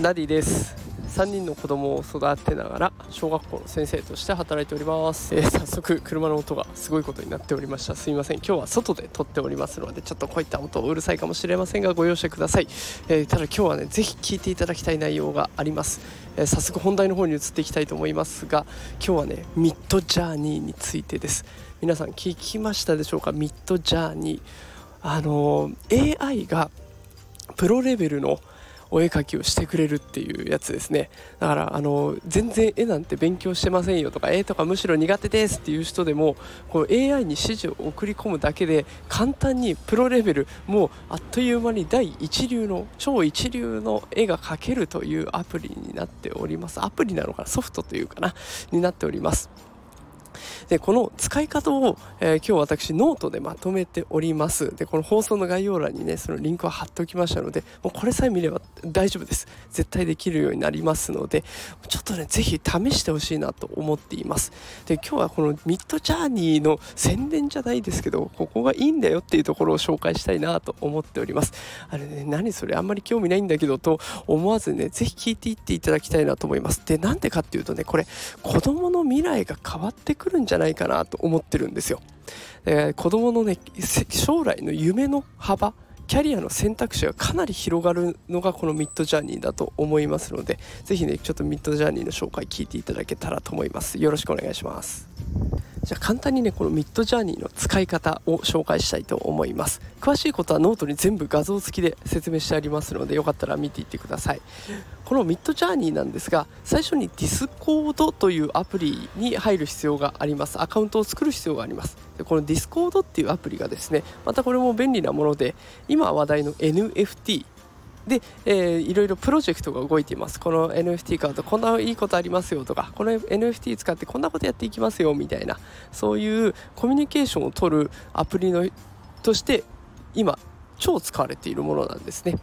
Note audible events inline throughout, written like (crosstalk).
ナディです。3人の子供を育てながら小学校の先生として働いております、えー、早速車の音がすごいことになっておりました。すいません。今日は外で撮っておりますのでちょっとこういった音うるさいかもしれませんがご容赦ください、えー、ただ今日はねぜひ聞いていただきたい内容があります、えー、早速本題の方に移っていきたいと思いますが今日はねミッドジャーニーについてです。皆さん聞きましたでしょうか？ミッドジャーニー。あの AI がプロレベルのお絵描きをしてくれるっていうやつですね。だからあの全然絵なんて勉強してませんよとか絵とかむしろ苦手ですっていう人でもこう AI に指示を送り込むだけで簡単にプロレベルもうあっという間に第一流の超一流の絵が描けるというアプリになっております。アプリなのかな？ソフトというかな？になっております。でこの使い方を、えー、今日私ノートでまとめております。でこの放送の概要欄にねそのリンクを貼っておきましたのでもうこれさえ見れば大丈夫です。絶対できるようになりますのでちょっとね是非試してほしいなと思っています。で今日はこのミッドジャーニーの宣伝じゃないですけどここがいいんだよっていうところを紹介したいなと思っております。あれね何それあんまり興味ないんだけどと思わずね是非聞いていっていただきたいなと思います。でなんでかっていうとねこれ子供の未来が変わってくるんじゃないかなと思ってるんですよ。え、子供のね将来の夢の幅キャリアの選択肢がかなり広がるのがこのミッドジャーニーだと思いますので是非ねちょっと Midjourney の紹介聞いていただけたらと思いますよろしくお願いしますじゃあ簡単にねこの Midjourney の使い方を紹介したいと思います。詳しいことはノートに全部画像付きで説明してありますのでよかったら見ていってください。この Midjourney なんですが最初に Discord というアプリに入る必要があります。アカウントを作る必要があります。でこの Discord っていうアプリがですねまたこれも便利なもので今話題の NFT で、えー、いろいろプロジェクトが動いていますこの NFT 買うとこんないいことありますよとかこの NFT 使ってこんなことやっていきますよみたいなそういうコミュニケーションを取るアプリのとして今超使われているものなんですね。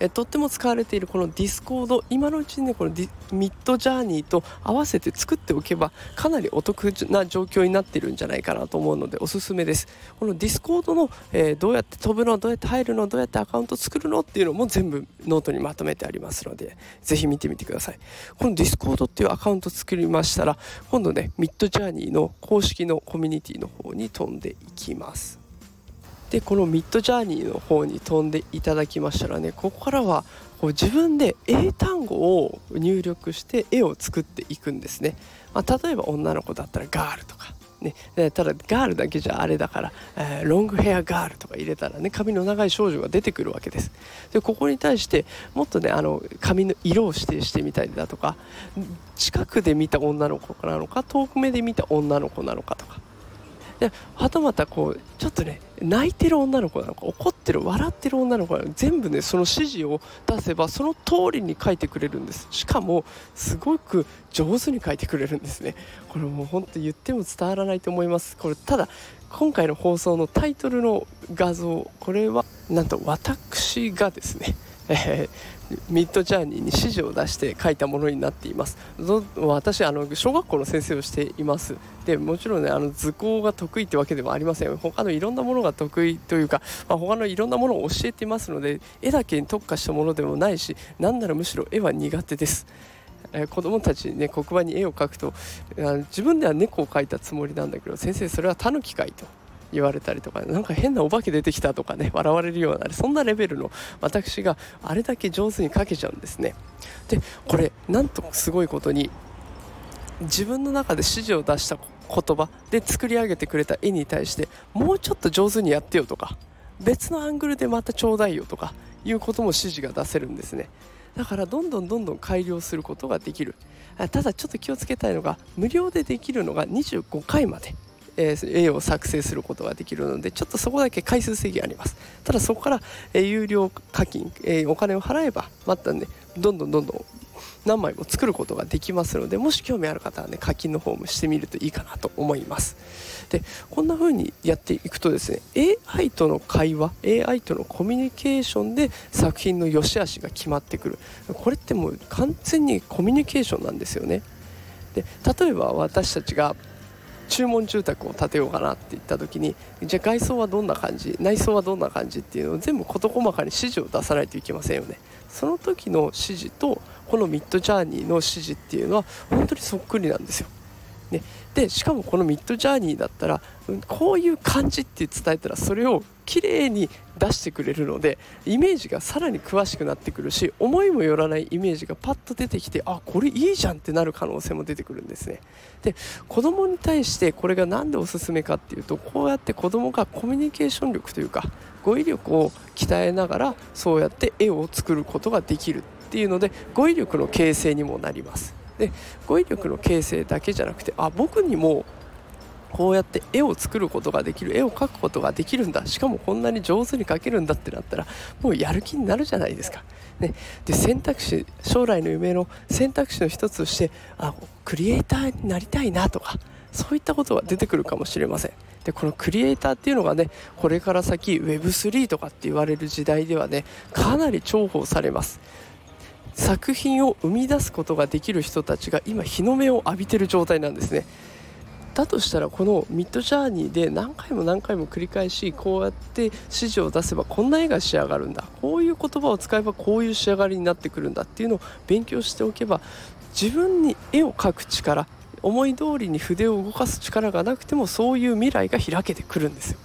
えとっても使われているこの Discord 今のうちにねこの Midjourney と合わせて作っておけばかなりお得な状況になってるんじゃないかなと思うのでおすすめです。この Discord の、えー、どうやって飛ぶのどうやって入るのどうやってアカウント作るのっていうのも全部ノートにまとめてありますのでぜひ見てみてください。この Discord っていうアカウント作りましたら今度ね Midjourney の公式のコミュニティの方に飛んでいきます。でこの Midjourney の方に飛んでいただきましたらねここからはこう自分で英単語を入力して絵を作っていくんですね、まあ、例えば女の子だったらガールとかね、ただガールだけじゃあれだから、えー、ロングヘアガールとか入れたらね髪の長い少女が出てくるわけです。でここに対してもっとねあの髪の色を指定してみたりだとか近くで見た女の子なのか遠く目で見た女の子なのかとかではたまたこうちょっとね泣いてる女の子なのか怒ってる笑ってる女の子なのか全部ねその指示を出せばその通りに書いてくれるんです。しかもすごく上手に書いてくれるんですね。これもう本当言っても伝わらないと思います。これただ今回の放送のタイトルの画像これはなんと私がですねえー、ミッドジャーニーに指示を出して書いたものになっています。私あの小学校の先生をしています。でもちろんねあの図工が得意ってわけではありません。他のいろんなものが得意というか、まあ、他のいろんなものを教えていますので絵だけに特化したものでもないしなんならむしろ絵は苦手です。えー、子供たちにね黒板に絵を描くとあの自分では猫を描いたつもりなんだけど先生それはタヌキ描いと。言われたりとかなんか変なお化け出てきたとかね (laughs) 笑われるようなそんなレベルの私があれだけ上手に描けちゃうんですね。でこれなんとすごいことに自分の中で指示を出した言葉で作り上げてくれた絵に対してもうちょっと上手にやってよとか別のアングルでまたちょうだいよとかいうことも指示が出せるんですね。だからどんどんどんどん改良することができる。ただちょっと気をつけたいのが無料でできるのが25回まで。えー、絵を作成することができるのでちょっとそこだけ回数制限あります。ただそこから、えー、有料課金、えー、お金を払えばまたねどんどんどんどん何枚も作ることができますのでもし興味ある方はね課金の方もしてみるといいかなと思います。でこんな風にやっていくとですね AI との会話 AI とのコミュニケーションで作品の良し悪しが決まってくる。これってもう完全にコミュニケーションなんですよね。で例えば私たちが注文住宅を建てようかなって言った時にじゃあ外装はどんな感じ内装はどんな感じっていうのを全部事細かに指示を出さないといけませんよね。その時の指示とこのミッドジャーニーの指示っていうのは本当にそっくりなんですよ。ね、でしかもこのミッドジャーニーだったらこういう感じって伝えたらそれを綺麗に出してくれるのでイメージがさらに詳しくなってくるし思いもよらないイメージがパッと出てきてあこれいいじゃんってなる可能性も出てくるんですね。で子供に対してこれが何でおすすめかっていうとこうやって子供がコミュニケーション力というか語彙力を鍛えながらそうやって絵を作ることができるっていうので語彙力の形成にもなります。で語彙力の形成だけじゃなくてあ僕にもこうやって絵を作ることができる絵を描くことができるんだしかもこんなに上手に描けるんだってなったらもうやる気になるじゃないですか。ね、で選択肢将来の夢の選択肢の一つとしてあクリエイターになりたいなとかそういったことが出てくるかもしれません。でこのクリエイターっていうのがねこれから先 Web3 とかって言われる時代ではねかなり重宝されます。作品を生み出すことができる人たちが今日の目を浴びてる状態なんですね。だとしたらこのミッドジャーニーで何回も何回も繰り返しこうやって指示を出せばこんな絵が仕上がるんだ。こういう言葉を使えばこういう仕上がりになってくるんだっていうのを勉強しておけば自分に絵を描く力思い通りに筆を動かす力がなくてもそういう未来が開けてくるんですよ。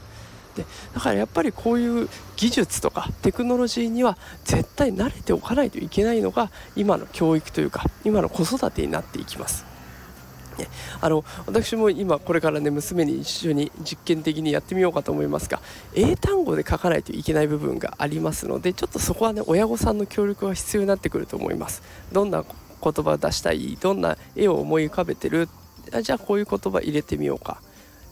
でだからやっぱりこういう技術とかテクノロジーには絶対慣れておかないといけないのが今の教育というか今の子育てになっていきます。ね、あの私も今これからね娘に一緒に実験的にやってみようかと思いますが英単語で書かないといけない部分がありますのでちょっとそこはね親御さんの協力が必要になってくると思います。どんな言葉を出したい？どんな絵を思い浮かべてる？あじゃあこういう言葉入れてみようか。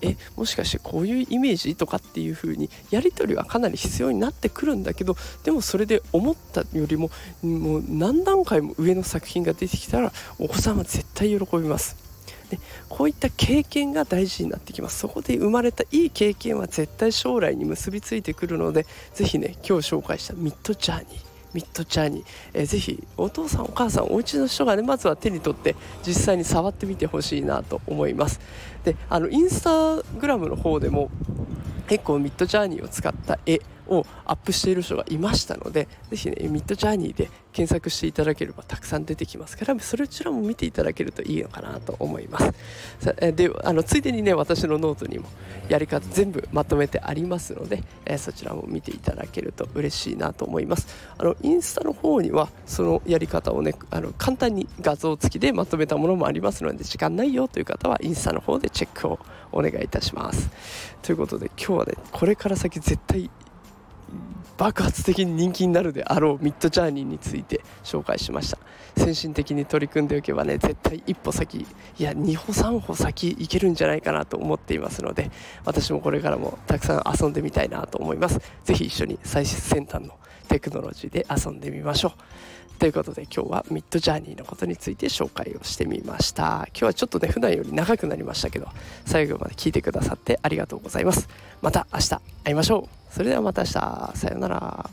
えもしかしてこういうイメージとかっていう風にやり取りはかなり必要になってくるんだけどでもそれで思ったよりももう何段階も上の作品が出てきたらお子さんは絶対喜びます。でこういった経験が大事になってきますそこで生まれたいい経験は絶対将来に結びついてくるので是非ね今日紹介したミッドジャーニーミッドチャーニー、えー、ぜひお父さんお母さんお家の人がねまずは手に取って実際に触ってみてほしいなと思います。であのインスタグラムの方でも結構 Midjourney を使った絵をアップしている人がいましたのでぜひね Midjourney で検索していただければたくさん出てきますからそれちらも見ていただけるといいのかなと思います。であのついでにね私のノートにもやり方全部まとめてありますので、えそちらも見ていただけると嬉しいなと思います。あのインスタの方にはそのやり方をねあの簡単に画像付きでまとめたものもありますので時間ないよという方はインスタの方でチェックをお願いいたします。ということで今日はねこれから先絶対爆発的に人気になるであろうミッドジャーニーについて紹介しました。先進的に取り組んでおけばね絶対一歩先いや二歩三歩先いけるんじゃないかなと思っていますので私もこれからもたくさん遊んでみたいなと思います。是非一緒に最先端のテクノロジーで遊んでみましょう。ということで今日はミッドジャーニーのことについて紹介をしてみました。今日はちょっとね普段より長くなりましたけど最後まで聞いてくださってありがとうございます。また明日会いましょう。それではまた明日。さようなら。